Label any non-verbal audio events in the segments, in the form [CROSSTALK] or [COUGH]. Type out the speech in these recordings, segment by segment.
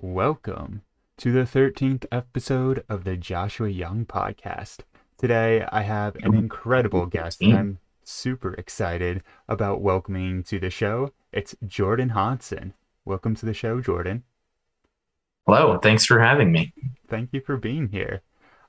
Welcome to the 13th episode of the Joshua Young podcast. Today I have an incredible guest and I'm super excited about welcoming to the show. It's Jordan Hodson. Welcome to the show, Jordan. Hello, thanks for having me. Thank you for being here.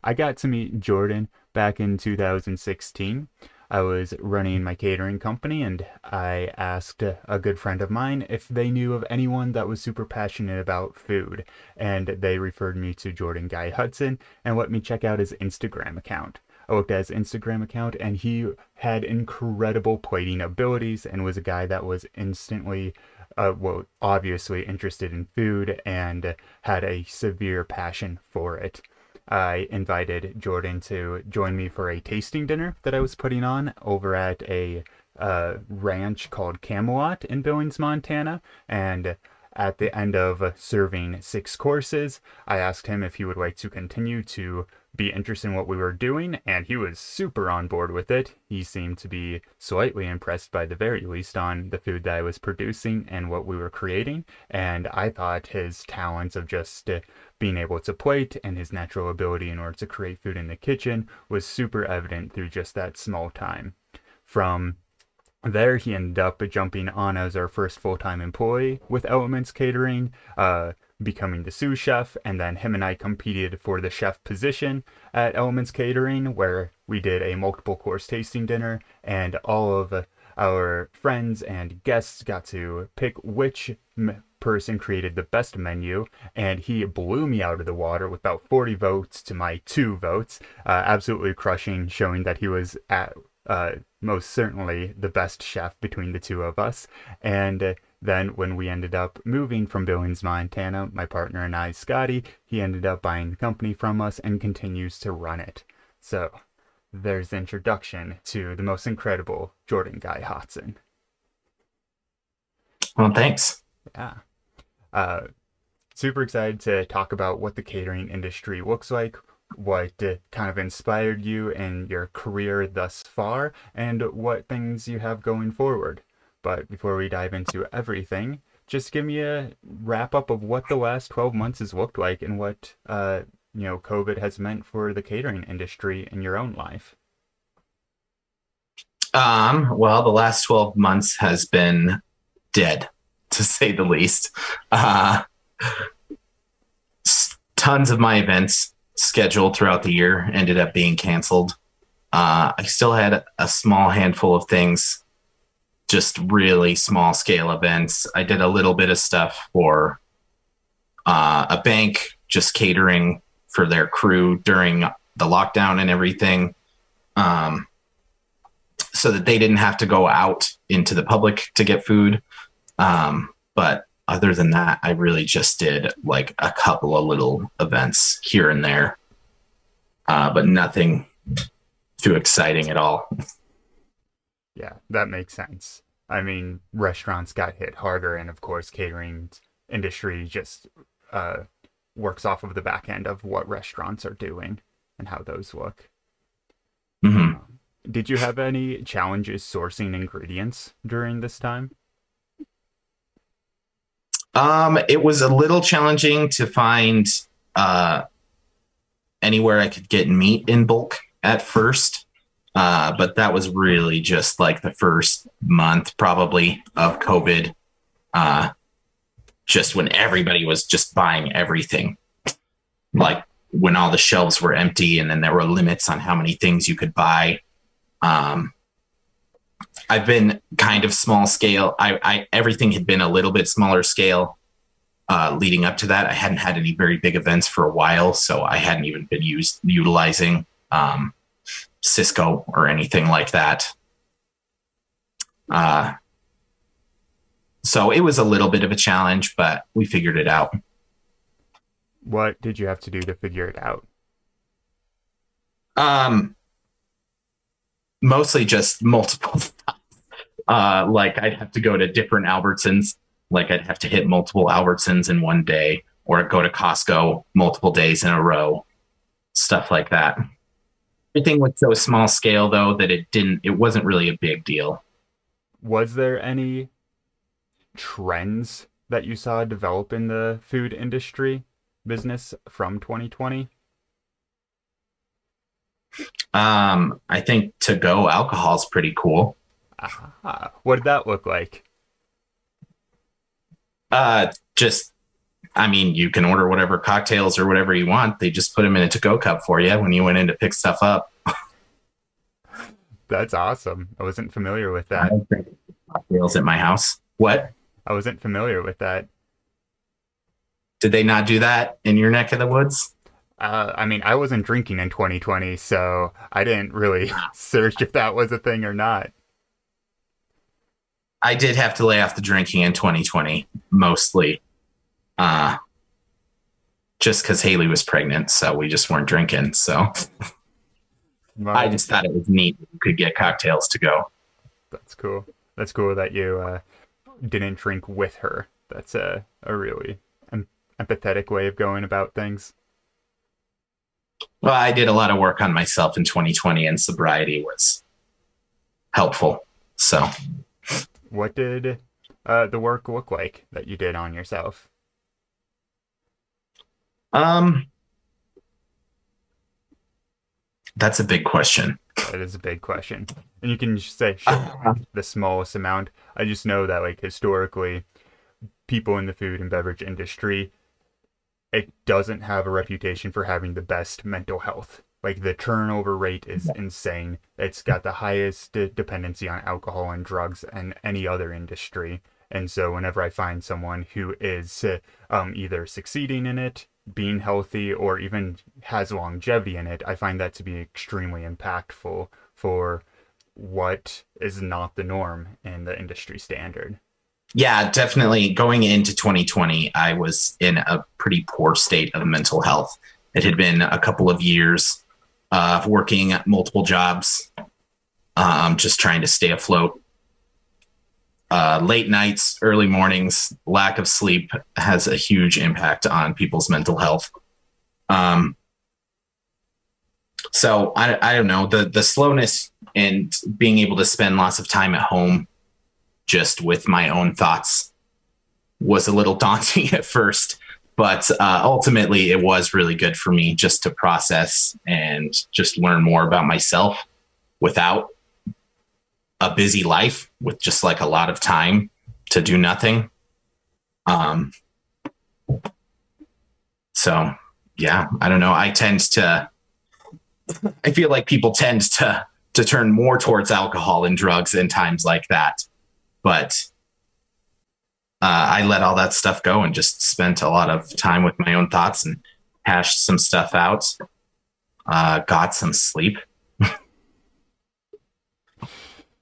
I got to meet Jordan back in 2016. I was running my catering company and I asked a good friend of mine if they knew of anyone that was super passionate about food. And they referred me to Jordan Guy Hodson and let me check out his Instagram account. I looked at his Instagram account and he had incredible plating abilities and was a guy that was instantly, uh, well, obviously interested in food and had a severe passion for it. I invited Jordan to join me for a tasting dinner that I was putting on over at a uh, ranch called Camelot in Billings, Montana. And at the end of serving six courses, I asked him if he would like to continue to be interested in what we were doing, and he was super on board with it. He seemed to be slightly impressed, by the very least, on the food that I was producing and what we were creating. And I thought his talents of just being able to plate and his natural ability in order to create food in the kitchen was super evident through just that small time. From there, he ended up jumping on as our first full time employee with Elements Catering. Uh, becoming the sous chef, and then him and I competed for the chef position at Elements Catering, where we did a multiple course tasting dinner, and all of our friends and guests got to pick which m- person created the best menu, and he blew me out of the water with about 40 votes to my two votes, uh, absolutely crushing, showing that he was at uh, most certainly the best chef between the two of us, and. Uh, then, when we ended up moving from Billings, Montana, my partner and I, Scotty, he ended up buying the company from us and continues to run it. So, there's the introduction to the most incredible Jordan Guy Hodson. Well, thanks. Yeah. Uh, super excited to talk about what the catering industry looks like, what kind of inspired you in your career thus far, and what things you have going forward. But before we dive into everything, just give me a wrap up of what the last 12 months has looked like and what uh, you know COVID has meant for the catering industry in your own life. Um, well, the last 12 months has been dead, to say the least. Uh, tons of my events scheduled throughout the year ended up being canceled. Uh, I still had a small handful of things just really small scale events. I did a little bit of stuff for uh, a bank, just catering for their crew during the lockdown and everything, um, so that they didn't have to go out into the public to get food. Um, but other than that, I really just did like a couple of little events here and there, uh, but nothing too exciting at all. Yeah, that makes sense. I mean, restaurants got hit harder, and of course, catering industry just uh, works off of the back end of what restaurants are doing and how those look. Mm-hmm. Um, did you have any challenges sourcing ingredients during this time? Um, it was a little challenging to find uh, anywhere I could get meat in bulk at first. Uh, but that was really just like the first month, probably, of COVID. Uh, just when everybody was just buying everything, like when all the shelves were empty, and then there were limits on how many things you could buy. Um, I've been kind of small scale. I, I everything had been a little bit smaller scale uh, leading up to that. I hadn't had any very big events for a while, so I hadn't even been used utilizing um, Sysco or anything like that. Uh, so it was a little bit of a challenge, but we figured it out. What did you have to do to figure it out? Um, mostly just multiple. [LAUGHS] uh, like I'd have to go to different Albertsons. Like I'd have to hit multiple Albertsons in one day, or go to Costco multiple days in a row. Stuff like that everything was so small scale though that it didn't it wasn't really a big deal was there any trends that you saw develop in the food industry business from 2020? Um, I think to go alcohol is pretty cool. Ah, what did that look like? Uh, just, I mean, you can order whatever cocktails or whatever you want. They just put them in a to-go cup for you when you went in to pick stuff up. That's awesome. I wasn't familiar with that. don't drink cocktails at my house. What? I wasn't familiar with that. Did they not do that in your neck of the woods? Uh, I mean, I wasn't drinking in 2020, so I didn't really [LAUGHS] search if that was a thing or not. I did have to lay off the drinking in 2020, mostly. Uh, just because Haley was pregnant, so we just weren't drinking. So I just thought it was neat you could get cocktails to go. That's cool. That's cool that you uh, didn't drink with her. That's a, a really em- empathetic way of going about things. Well, I did a lot of work on myself in 2020, and sobriety was helpful. So What did uh, the work look like that you did on yourself? Um, that's a big question. That is a big question. And you can just say sure, the smallest amount. I just know that, like, historically, people in the food and beverage industry, it doesn't have a reputation for having the best mental health. Like, the turnover rate is insane. It's got the highest de- dependency on alcohol and drugs and any other industry. And so, whenever I find someone who is uh, um, either succeeding in it, being healthy, or even has longevity in it, I find that to be extremely impactful for what is not the norm in the industry standard. Yeah, definitely. Going into 2020, I was in a pretty poor state of mental health. It had been a couple of years of working at multiple jobs, um, just trying to stay afloat. Uh, late nights, early mornings, lack of sleep has a huge impact on people's mental health. Um, so I, I don't know the the slowness and being able to spend lots of time at home just with my own thoughts was a little [LAUGHS] daunting at first but uh, ultimately it was really good for me just to process and just learn more about myself without a busy life with just like a lot of time to do nothing. Um so yeah i don't know. I tend to i feel like people tend to to turn more towards alcohol and drugs in times like that but uh, I let all that stuff go and just spent a lot of time with my own thoughts and hashed some stuff out. Uh, got some sleep. [LAUGHS]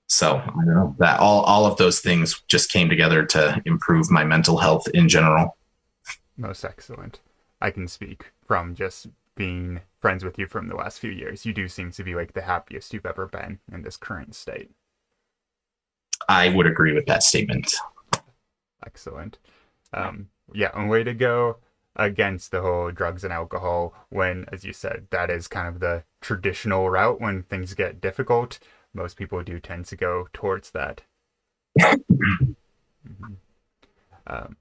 so I don't know that all all of those things just came together to improve my mental health in general. Most excellent. I can speak from just being friends with you from the last few years. You do seem to be like the happiest you've ever been in this current state. I would agree with that statement. Excellent. Um, yeah, and way to go against the whole drugs and alcohol when, as you said, that is kind of the traditional route when things get difficult. Most people do tend to go towards that. [COUGHS] Mhm. Um,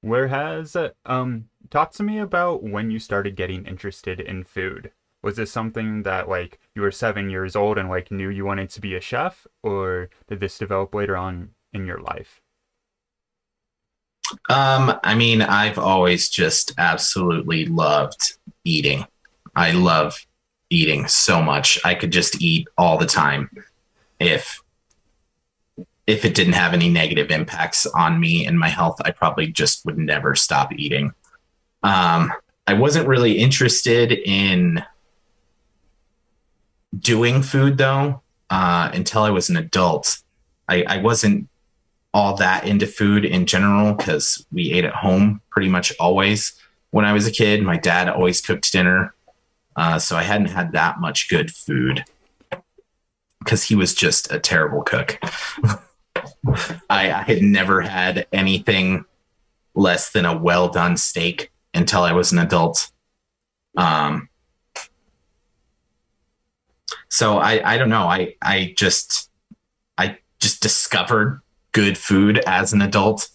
where has uh, um talk to me about when you started getting interested in food? Was this something that like you were seven years old and like knew you wanted to be a chef, or did this develop later on in your life? Um, I mean, I've always just absolutely loved eating. I love eating so much. I could just eat all the time if if it didn't have any negative impacts on me and my health, I probably just would never stop eating. Um, I wasn't really interested in doing food though uh, until I was an adult. I, I wasn't all that into food in general because we ate at home pretty much always. When I was a kid, my dad always cooked dinner, uh, so I hadn't had that much good food because he was just a terrible cook. [LAUGHS] I, I had never had anything less than a well done steak until I was an adult. Um, so I, I don't know. I, I just, I just discovered good food as an adult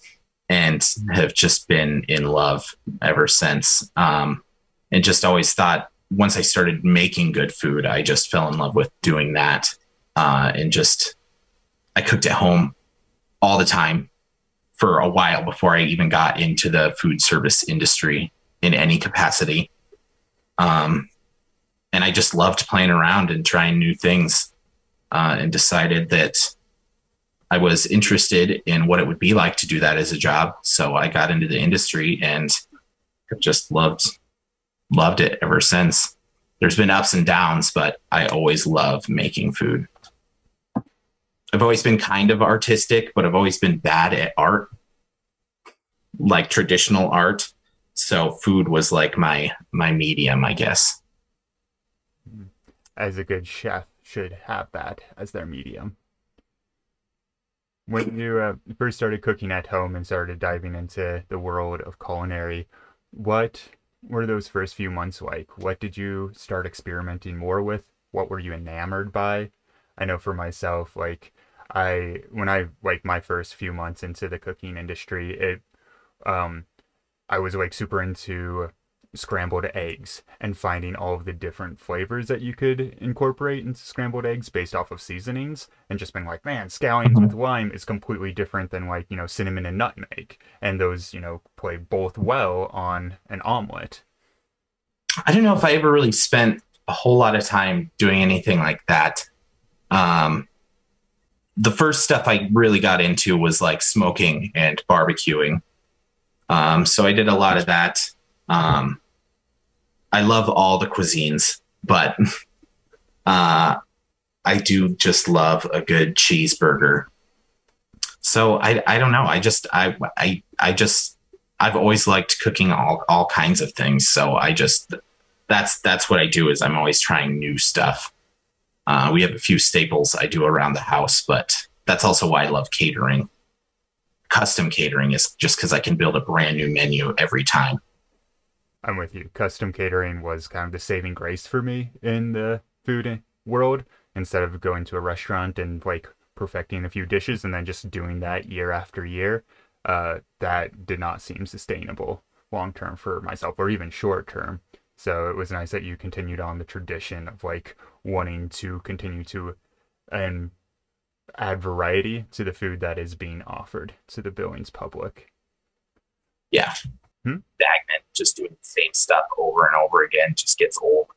and have just been in love ever since. Um, and just always thought once I started making good food, I just fell in love with doing that. Uh, and just, I cooked at home all the time for a while before I even got into the food service industry in any capacity. Um, and I just loved playing around and trying new things uh, and decided that I was interested in what it would be like to do that as a job. So I got into the industry and just loved loved it ever since. There's been ups and downs, but I always love making food. I've always been kind of artistic, but I've always been bad at art, like traditional art. So food was like my my medium, I guess. As a good chef should have that as their medium. When you uh, first started cooking at home and started diving into the world of culinary, what were those first few months like? What did you start experimenting more with? What were you enamored by? I know for myself, like I when I like my first few months into the cooking industry, it um I was like super into scrambled eggs and finding all of the different flavors that you could incorporate into scrambled eggs based off of seasonings and just being like, man, scallions mm-hmm. with lime is completely different than like, you know, cinnamon and nutmeg. And those, you know, play both well on an omelet. I don't know if I ever really spent a whole lot of time doing anything like that. Um, the first stuff I really got into was like smoking and barbecuing. Um, so I did a lot of that. Um, I love all the cuisines, but [LAUGHS] uh, I do just love a good cheeseburger. So I I don't know. I just I I I just I've always liked cooking all all kinds of things. So I just that's that's what I do is I'm always trying new stuff. Uh, we have a few staples I do around the house, but that's also why I love catering. Custom catering is just because I can build a brand new menu every time. I'm with you. Custom catering was kind of the saving grace for me in the food world. Instead of going to a restaurant and like perfecting a few dishes and then just doing that year after year, uh, that did not seem sustainable long term for myself or even short term. So it was nice that you continued on the tradition of like wanting to continue to and add variety to the food that is being offered to the Billings public. Yeah. Hmm? Stagnant, just doing the same stuff over and over again just gets old.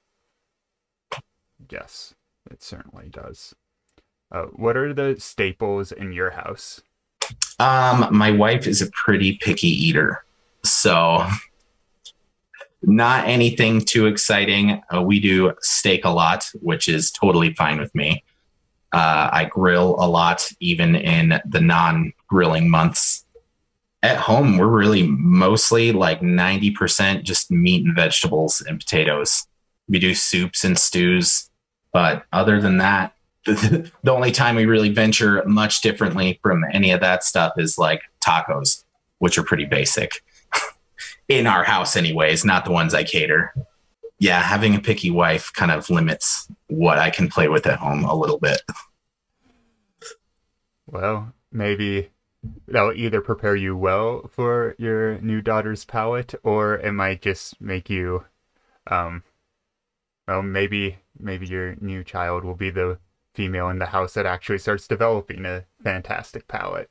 Yes, it certainly does. Uh, what are the staples in your house? Um, my wife is a pretty picky eater, so not anything too exciting. Uh, we do steak a lot, which is totally fine with me. Uh, I grill a lot, even in the non grilling months. At home, we're really mostly like 90% just meat and vegetables and potatoes. We do soups and stews. But other than that, [LAUGHS] the, only time we really venture much differently from any of that stuff is like tacos, which are pretty basic [LAUGHS] in our house, anyways, not the ones I cater. Yeah, having a picky wife kind of limits what I can play with at home a little bit. Well, maybe that'll either prepare you well for your new daughter's palate, or it might just make you, um, well, maybe maybe your new child will be the female in the house that actually starts developing a fantastic palate.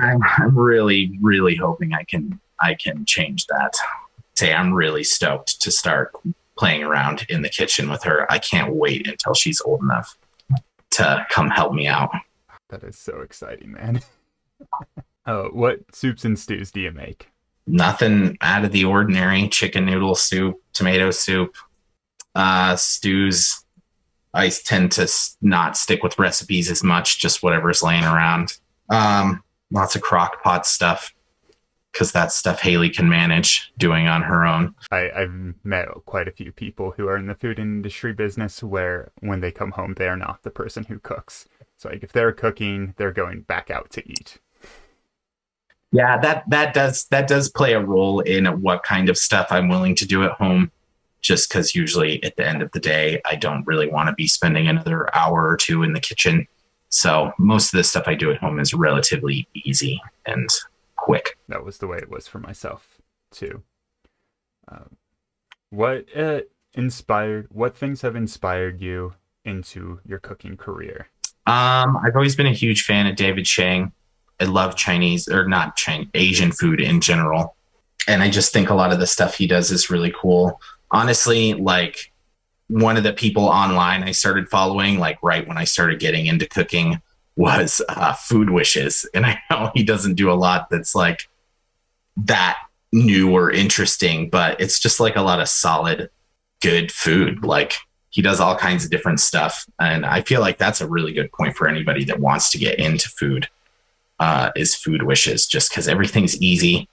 I'm, I'm really, really hoping I can I can change that. Say I'm really stoked to start playing around in the kitchen with her. I can't wait until she's old enough to come help me out. That is so exciting, man. [LAUGHS] oh, what soups and stews do you make? Nothing out of the ordinary. Chicken noodle soup, tomato soup, uh, stews. I tend to not stick with recipes as much, just whatever's laying around. Um, lots of crock pot stuff because that's stuff Haley can manage doing on her own. I, I've met quite a few people who are in the food industry business where when they come home, they are not the person who cooks. So like if they're cooking, they're going back out to eat. Yeah, that that does that does play a role in what kind of stuff I'm willing to do at home. Just because usually at the end of the day, I don't really want to be spending another hour or two in the kitchen. So most of the stuff I do at home is relatively easy and quick. That was the way it was for myself too. Um, what uh, inspired? What things have inspired you into your cooking career? Um, I've always been a huge fan of David Chang. I love Chinese or not Chinese, Asian food in general. And I just think a lot of the stuff he does is really cool. Honestly, like one of the people online I started following, like right when I started getting into cooking, was uh, Food Wishes. And I know he doesn't do a lot that's like that new or interesting, but it's just like a lot of solid, good food. Like he does all kinds of different stuff. And I feel like that's a really good point for anybody that wants to get into food uh, is Food Wishes, just because everything's easy.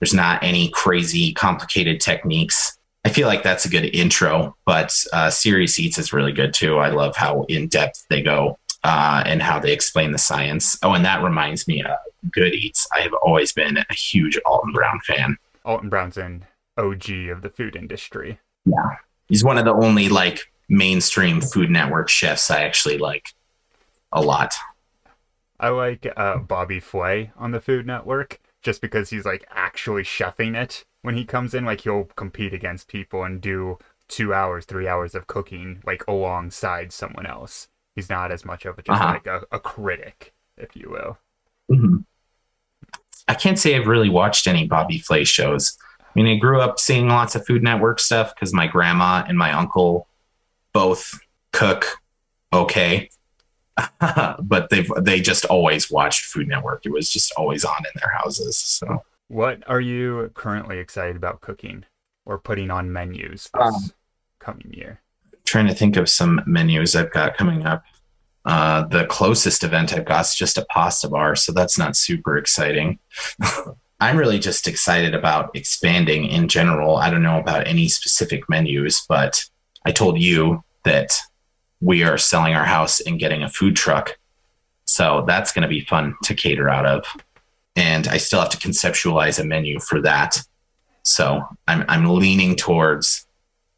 There's not any crazy complicated techniques. I feel like that's a good intro, but uh, Serious Eats is really good too. I love how in depth they go uh, and how they explain the science. Oh, and that reminds me of Good Eats. I have always been a huge Alton Brown fan. Alton Brown's an OG of the food industry. Yeah. He's one of the only like mainstream Food Network chefs I actually like a lot. I like uh, Bobby Flay on the Food Network just because he's like actually chefing it when he comes in. Like he'll compete against people and do two hours, three hours of cooking like alongside someone else. He's not as much of a just uh-huh. like a, a, critic, if you will. Mm-hmm. I can't say I've really watched any Bobby Flay shows. I mean, I grew up seeing lots of Food Network stuff because my grandma and my uncle both cook okay. [LAUGHS] but they've they just always watched Food Network. It was just always on in their houses. So, what are you currently excited about cooking or putting on menus this um, coming year? Trying to think of some menus I've got coming up. Uh, the closest event I've got is just a pasta bar, so that's not super exciting. [LAUGHS] I'm really just excited about expanding in general. I don't know about any specific menus, but I told you that we are selling our house and getting a food truck. So that's going to be fun to cater out of. And I still have to conceptualize a menu for that. So I'm, I'm leaning towards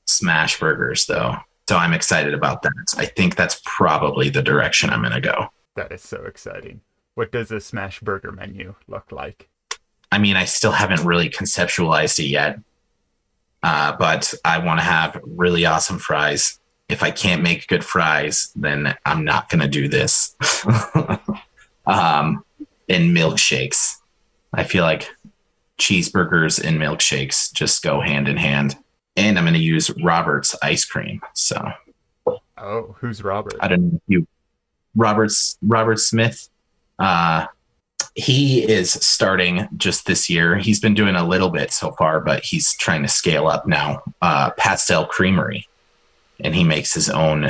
smash burgers though. So I'm excited about that. I think that's probably the direction I'm going to go. That is so exciting. What does a smash burger menu look like? I mean, I still haven't really conceptualized it yet. Uh, but I want to have really awesome fries if I can't make good fries, then I'm not going to do this. [LAUGHS] um, and milkshakes. I feel like cheeseburgers and milkshakes just go hand in hand. And I'm going to use Robert's ice cream. So, oh, who's Robert? I don't know you. Robert's Robert Smith. Uh, he is starting just this year. He's been doing a little bit so far, but he's trying to scale up now. Uh, Pastel Creamery and he makes his own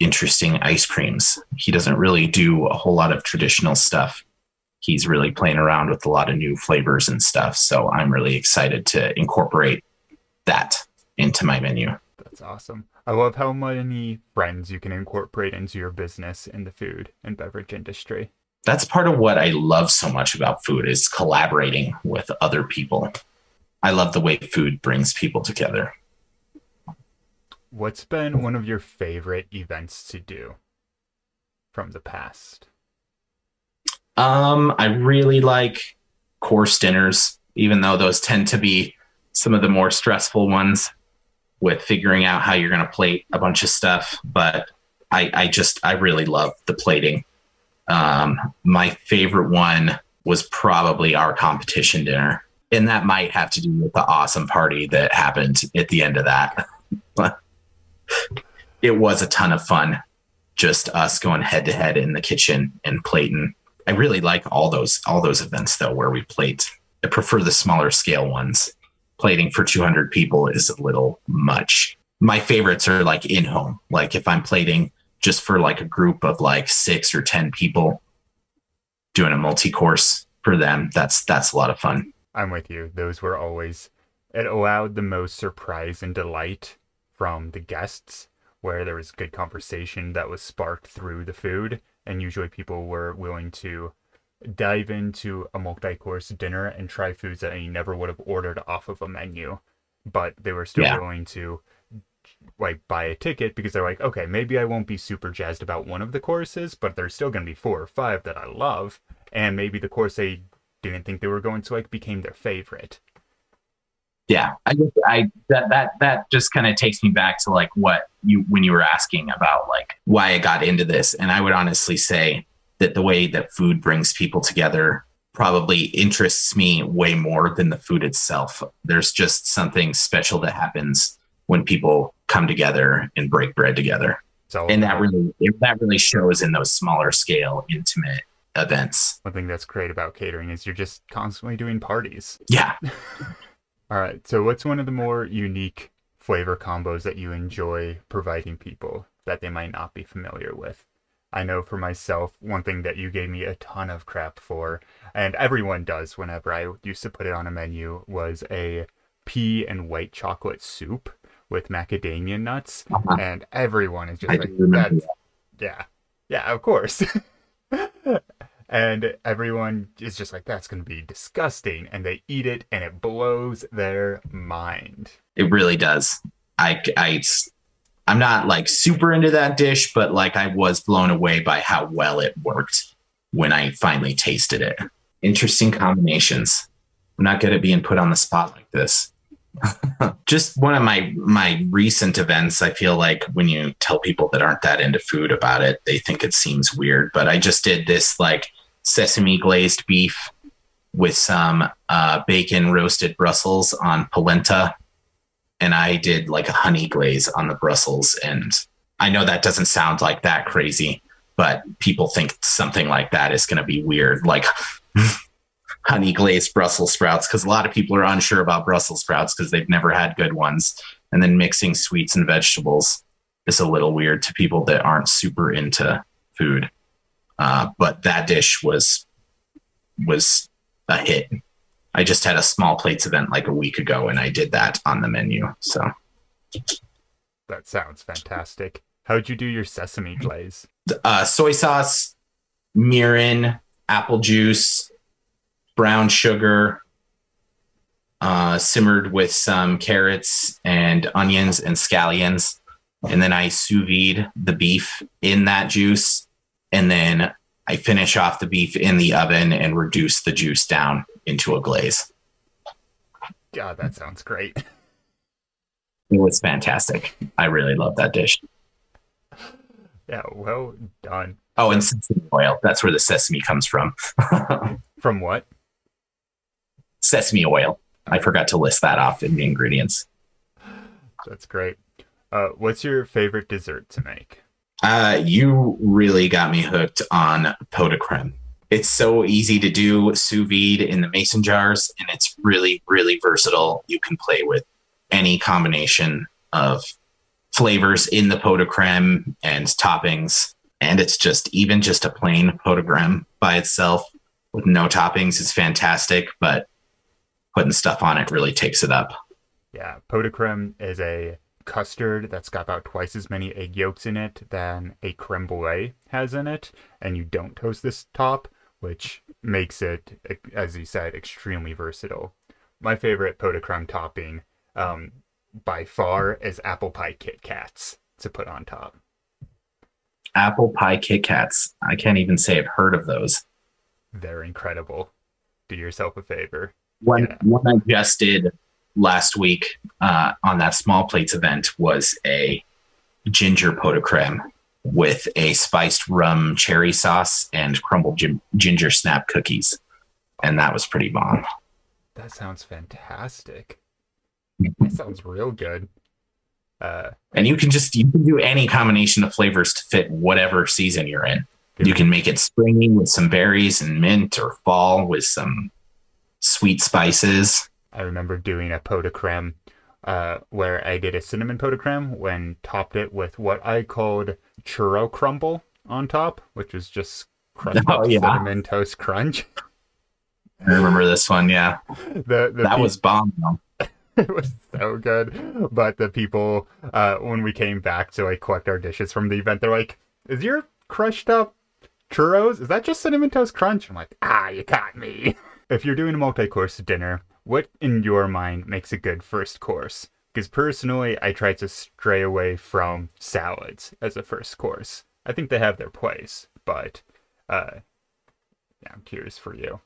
interesting ice creams. He doesn't really do a whole lot of traditional stuff. He's really playing around with a lot of new flavors and stuff. So I'm really excited to incorporate that into my menu. That's awesome. I love how many friends you can incorporate into your business in the food and beverage industry. That's part of what I love so much about food is collaborating with other people. I love the way food brings people together. What's been one of your favorite events to do from the past? Um, I really like course dinners, even though those tend to be some of the more stressful ones with figuring out how you're going to plate a bunch of stuff. But I, I just, I really love the plating. Um, my favorite one was probably our competition dinner. And that might have to do with the awesome party that happened at the end of that. [LAUGHS] it was a ton of fun. Just us going head to head in the kitchen and plating. I really like all those all those events though where we plate. I prefer the smaller scale ones. Plating for 200 people is a little much. My favorites are like in home. Like if I'm plating just for like a group of like 6 or 10 people doing a multi-course for them, that's that's a lot of fun. I'm with you. Those were always it allowed the most surprise and delight from the guests where there was good conversation that was sparked through the food and usually people were willing to dive into a multi-course dinner and try foods that you never would have ordered off of a menu but they were still yeah. willing to like buy a ticket because they're like, okay, maybe I won't be super jazzed about one of the courses, but there's still going to be four or five that I love, and maybe the course they didn't think they were going to like became their favorite. Yeah, I guess I that that that just kind of takes me back to like what you when you were asking about like why I got into this, and I would honestly say that the way that food brings people together probably interests me way more than the food itself. There's just something special that happens when people come together and break bread together. So And that really that really shows in those smaller scale intimate events. one thing that's great about catering is you're just constantly doing parties. Yeah. [LAUGHS] All right. So, what's one of the more unique flavor combos that you enjoy providing people that they might not be familiar with? I know for myself, one thing that you gave me a ton of crap for, and everyone does whenever I used to put it on a menu, was a pea and white chocolate soup with macadamia nuts. Uh-huh. And everyone is just I like, remember yeah, yeah, of course. [LAUGHS] and everyone is just like, that's going to be disgusting. And they eat it and it blows their mind. It really does. I, I, I'm not like super into that dish, but like I was blown away by how well it worked when I finally tasted it. Interesting combinations. I'm not good at being put on the spot like this. [LAUGHS] Just one of my my recent events. I feel like when you tell people that aren't that into food about it, they think it seems weird. But I just did this like sesame glazed beef with some uh, bacon roasted Brussels on polenta and I did like a honey glaze on the Brussels. And I know that doesn't sound like that crazy, but people think something like that is going to be weird, like [LAUGHS] honey glazed Brussels sprouts, because a lot of people are unsure about Brussels sprouts because they've never had good ones. And then mixing sweets and vegetables is a little weird to people that aren't super into food. Uh, but that dish was was a hit. I just had a small plates event like a week ago and I did that on the menu. So That sounds fantastic. How'd you do your sesame glaze? uh, soy sauce, mirin, apple juice, brown sugar, uh, simmered with some carrots and onions and scallions. And then I sous vide the beef in that juice. And then I finish off the beef in the oven and reduce the juice down into a glaze. God, that sounds great. [LAUGHS] It was fantastic. I really love that dish. Yeah, well done. Oh, and sesame oil. That's where the sesame comes from. [LAUGHS] From what? Sesame oil. I forgot to list that off in the ingredients. That's great. Uh, what's your favorite dessert to make? Uh, you really got me hooked on pot de creme. It's so easy to do sous vide in the mason jars, and it's really, really versatile. You can play with any combination of flavors in the pot de creme and toppings. And it's just even just a plain pot de creme by itself with no toppings is fantastic, but putting stuff on it really takes it up. Yeah, pot de creme is a custard that's got about twice as many egg yolks in it than a creme brulee has in it, and you don't toast this top, which makes it, as you said, extremely versatile. My favorite pot de creme topping, um, by far, is apple pie Kit Kats to put on top. Apple pie Kit Kats. I can't even say I've heard of those. They're incredible. Do yourself a favor. One Yeah. one I just did last week uh, on that small plates event was a ginger pot de creme with a spiced rum cherry sauce and crumbled gin- ginger snap cookies, and that was pretty bomb. That sounds fantastic. That sounds real good. Uh, And you can just you can do any combination of flavors to fit whatever season you're in. You can make it springy with some berries and mint, or fall with some sweet spices. I remember doing a pot de creme uh, where I did a cinnamon pot de creme when topped it with what I called churro crumble on top, which was just crushed [LAUGHS] Oh, yeah. cinnamon toast crunch. I remember this one. Yeah, [LAUGHS] the, the that was bomb. [LAUGHS] It was so good. But the people, uh, when we came back to like collect our dishes from the event, they're like, "Is your crushed up churros? Is that just cinnamon toast crunch?" I'm like, "Ah, you caught me." If you're doing a multi-course dinner, what in your mind makes a good first course? Because personally, I try to stray away from salads as a first course. I think they have their place, but uh, yeah, I'm curious for you.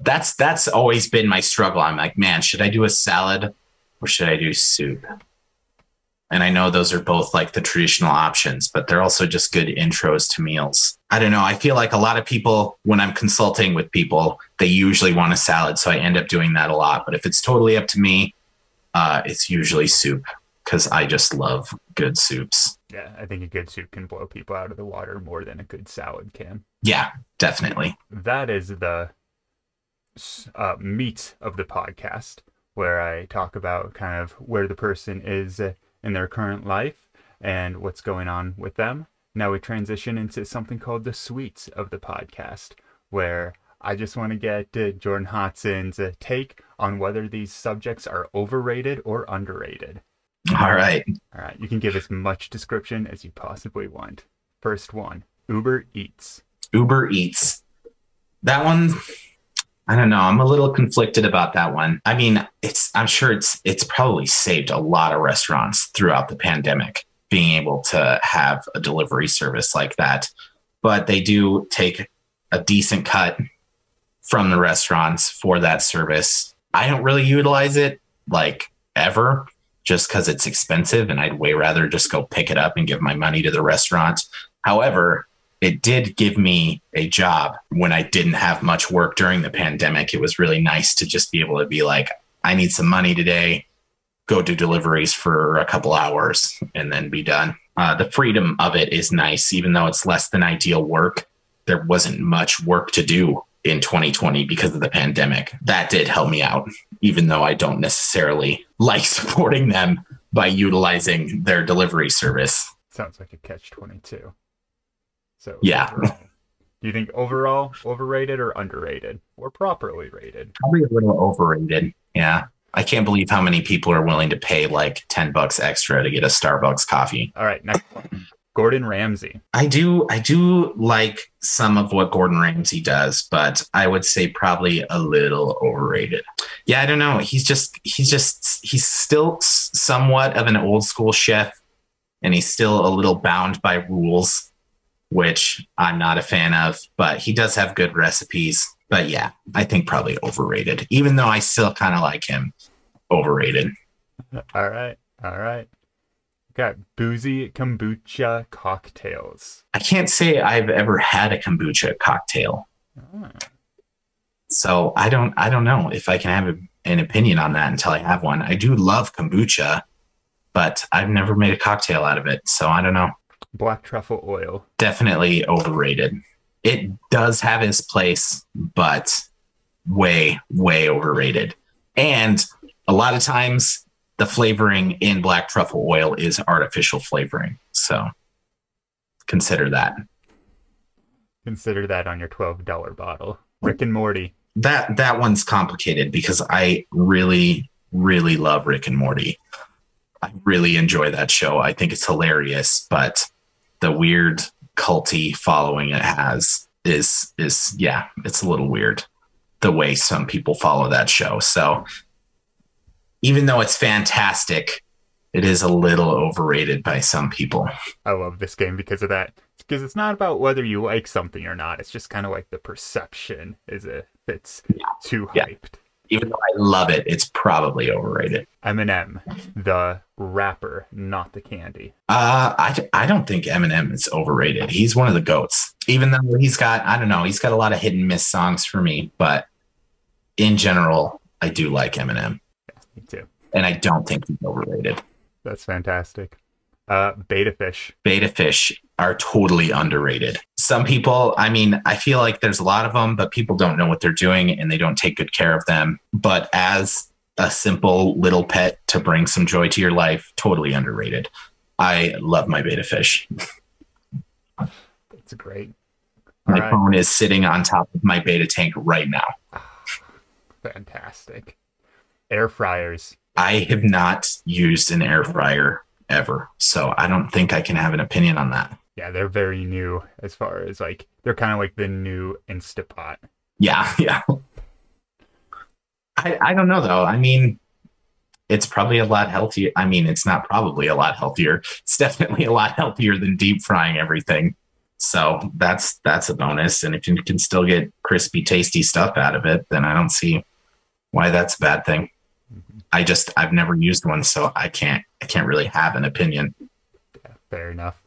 That's that's always been my struggle. I'm like, man, should I do a salad or should I do soup? And I know those are both like the traditional options, but they're also just good intros to meals. I don't know. I feel like a lot of people, when I'm consulting with people, they usually want a salad. So I end up doing that a lot. But if it's totally up to me, uh, it's usually soup because I just love good soups. Yeah, I think a good soup can blow people out of the water more than a good salad can. Yeah, definitely. That is the uh, meat of the podcast, where I talk about kind of where the person is in their current life and what's going on with them. Now we transition into something called the sweets of the podcast, where I just want to get uh, Jordan Hodson's uh, take on whether these subjects are overrated or underrated. All right. All right. You can give as much description as you possibly want. First one Uber Eats. Uber Eats. That one, I don't know. I'm a little conflicted about that one. I mean, it's I'm sure it's it's probably saved a lot of restaurants throughout the pandemic being able to have a delivery service like that. But they do take a decent cut from the restaurants for that service. I don't really utilize it like ever just because it's expensive and I'd way rather just go pick it up and give my money to the restaurant. However, it did give me a job when I didn't have much work during the pandemic. It was really nice to just be able to be like, I need some money today, go do deliveries for a couple hours and then be done. Uh, the freedom of it is nice, even though it's less than ideal work. There wasn't much work to do in 2020 because of the pandemic. That did help me out, even though I don't necessarily [LAUGHS] like supporting them by utilizing their delivery service. Sounds like a catch 22. So, yeah. Overall, do you think overall overrated or underrated or properly rated? Probably a little overrated. Yeah. I can't believe how many people are willing to pay like 10 bucks extra to get a Starbucks coffee. All right, next one. Gordon Ramsay. I do I do like some of what Gordon Ramsay does, but I would say probably a little overrated. Yeah, I don't know. He's just he's just he's still somewhat of an old school chef and he's still a little bound by rules, which I'm not a fan of, but he does have good recipes. But yeah, I think probably overrated. Even though I still kind of like him. Overrated. All right. All right. Got boozy kombucha cocktails. I can't say I've ever had a kombucha cocktail. Oh. So I don't I don't know if I can have a, an opinion on that until I have one. I do love kombucha, but I've never made a cocktail out of it, so I don't know. Black truffle oil. Definitely overrated. It does have its place, but way way overrated. And a lot of times the flavoring in black truffle oil is artificial flavoring. So consider that. Consider that on your $12 bottle. Rick and Morty. That that one's complicated because I really really love Rick and Morty. I really enjoy that show. I think it's hilarious, but the weird culty following it has is is yeah, it's a little weird the way some people follow that show. So even though it's fantastic, it is a little overrated by some people. I love this game because of that. Because it's not about whether you like something or not. It's just kind of like the perception is if it's yeah. too hyped. Yeah. Even though I love it, it's probably overrated. Eminem, the rapper, not the candy. Uh, I, I don't think Eminem is overrated. He's one of the goats. Even though he's got, I don't know, he's got a lot of hit and miss songs for me. But in general, I do like Eminem. Me too. And I don't think he's overrated. That's fantastic. Uh, betta fish. Betta fish are totally underrated. Some people, I mean, I feel like there's a lot of them, but people don't know what they're doing and they don't take good care of them. But as a simple little pet to bring some joy to your life, totally underrated. I love my betta fish. That's great. All my right. phone is sitting on top of my betta tank right now. [SIGHS] Fantastic air fryers. I have not used an air fryer ever, so I don't think I can have an opinion on that. Yeah, they're very new as far as like they're kind of like the new Instapot. Yeah, [LAUGHS] yeah. I I don't know though. I mean, it's probably a lot healthier. I mean, it's not probably a lot healthier. It's definitely a lot healthier than deep frying everything. So that's that's a bonus. And if you can still get crispy, tasty stuff out of it, then I don't see why that's a bad thing. Mm-hmm. I just I've never used one, so I can't I can't really have an opinion. Yeah, fair enough.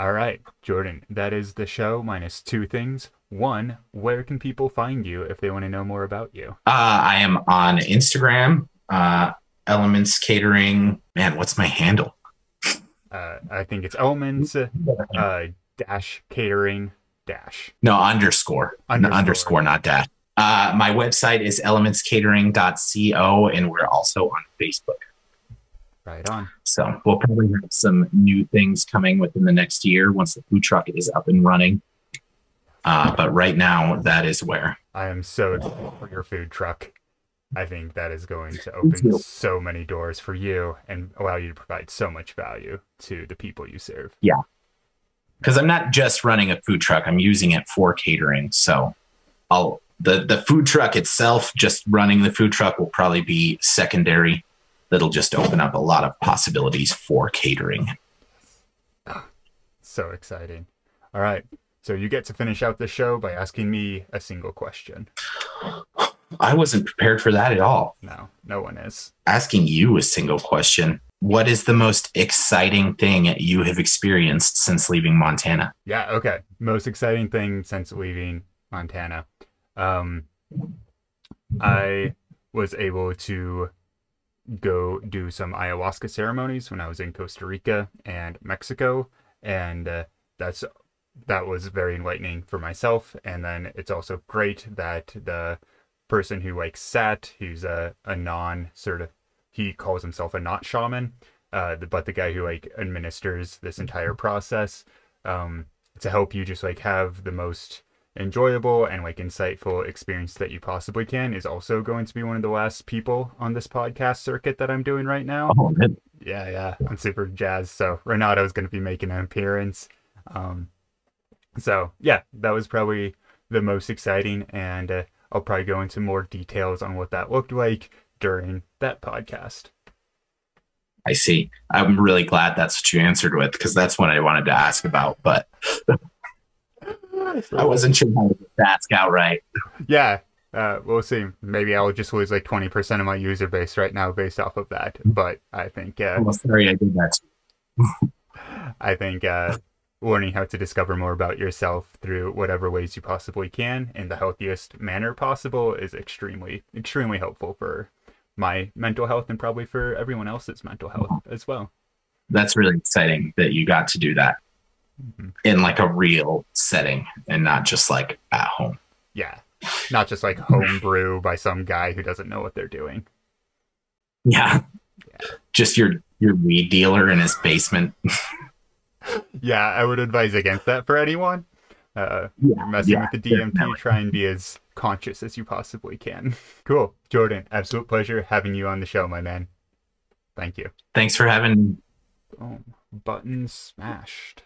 All right, Jordan, that is the show minus two things. One, where can people find you if they want to know more about you? Uh, I am on Instagram, uh, Elements Catering. Man, what's my handle? Uh, I think it's Elements uh, dash Catering dash. No underscore underscore, underscore not dash. Uh, my website is elementscatering.co, and we're also on Facebook. Right on. So we'll probably have some new things coming within the next year once the food truck is up and running. Uh, but right now, that is where I am so excited for your food truck. I think that is going to open so many doors for you and allow you to provide so much value to the people you serve. Yeah. Because I'm not just running a food truck, I'm using it for catering. So I'll the the food truck itself, just running the food truck will probably be secondary. That'll just open up a lot of possibilities for catering. So exciting. All right. So you get to finish out the show by asking me a single question. I wasn't prepared for that at all. No, no one is. Asking you a single question. What is the most exciting thing you have experienced since leaving Montana? Yeah, okay. Most exciting thing since leaving Montana. Um, I was able to go do some ayahuasca ceremonies when I was in Costa Rica and Mexico, and uh, that's that was very enlightening for myself. And then it's also great that the person who like sat, who's a, a non sort of, he calls himself a not shaman, uh, but the guy who like administers this entire process um, to help you just like have the most enjoyable and like insightful experience that you possibly can is also going to be one of the last people on this podcast circuit that I'm doing right now. Oh. Yeah, yeah. I'm super jazzed. So Renato is going to be making an appearance. Um, so yeah, that was probably the most exciting, and uh, I'll probably go into more details on what that looked like during that podcast. I see. I'm really glad that's what you answered with because that's what I wanted to ask about, but [LAUGHS] I wasn't sure how to ask outright. Yeah, uh, we'll see. Maybe I'll just lose like 20% of my user base right now based off of that. But I think. Uh, well, sorry, I did that. I think uh, learning how to discover more about yourself through whatever ways you possibly can in the healthiest manner possible is extremely, extremely helpful for my mental health and probably for everyone else's mental health as well. That's really exciting that you got to do that mm-hmm. in like a real setting and not just like at home. Yeah. Not just like homebrew [LAUGHS] by some guy who doesn't know what they're doing. Yeah. yeah. Just your your weed dealer in his basement. [LAUGHS] yeah, I would advise against that for anyone. Uh, yeah, messing yeah, with the DMT, definitely. try and be as conscious as you possibly can. [LAUGHS] cool. Jordan, absolute pleasure having you on the show, my man. Thank you. Thanks for having me. Boom. Button smashed.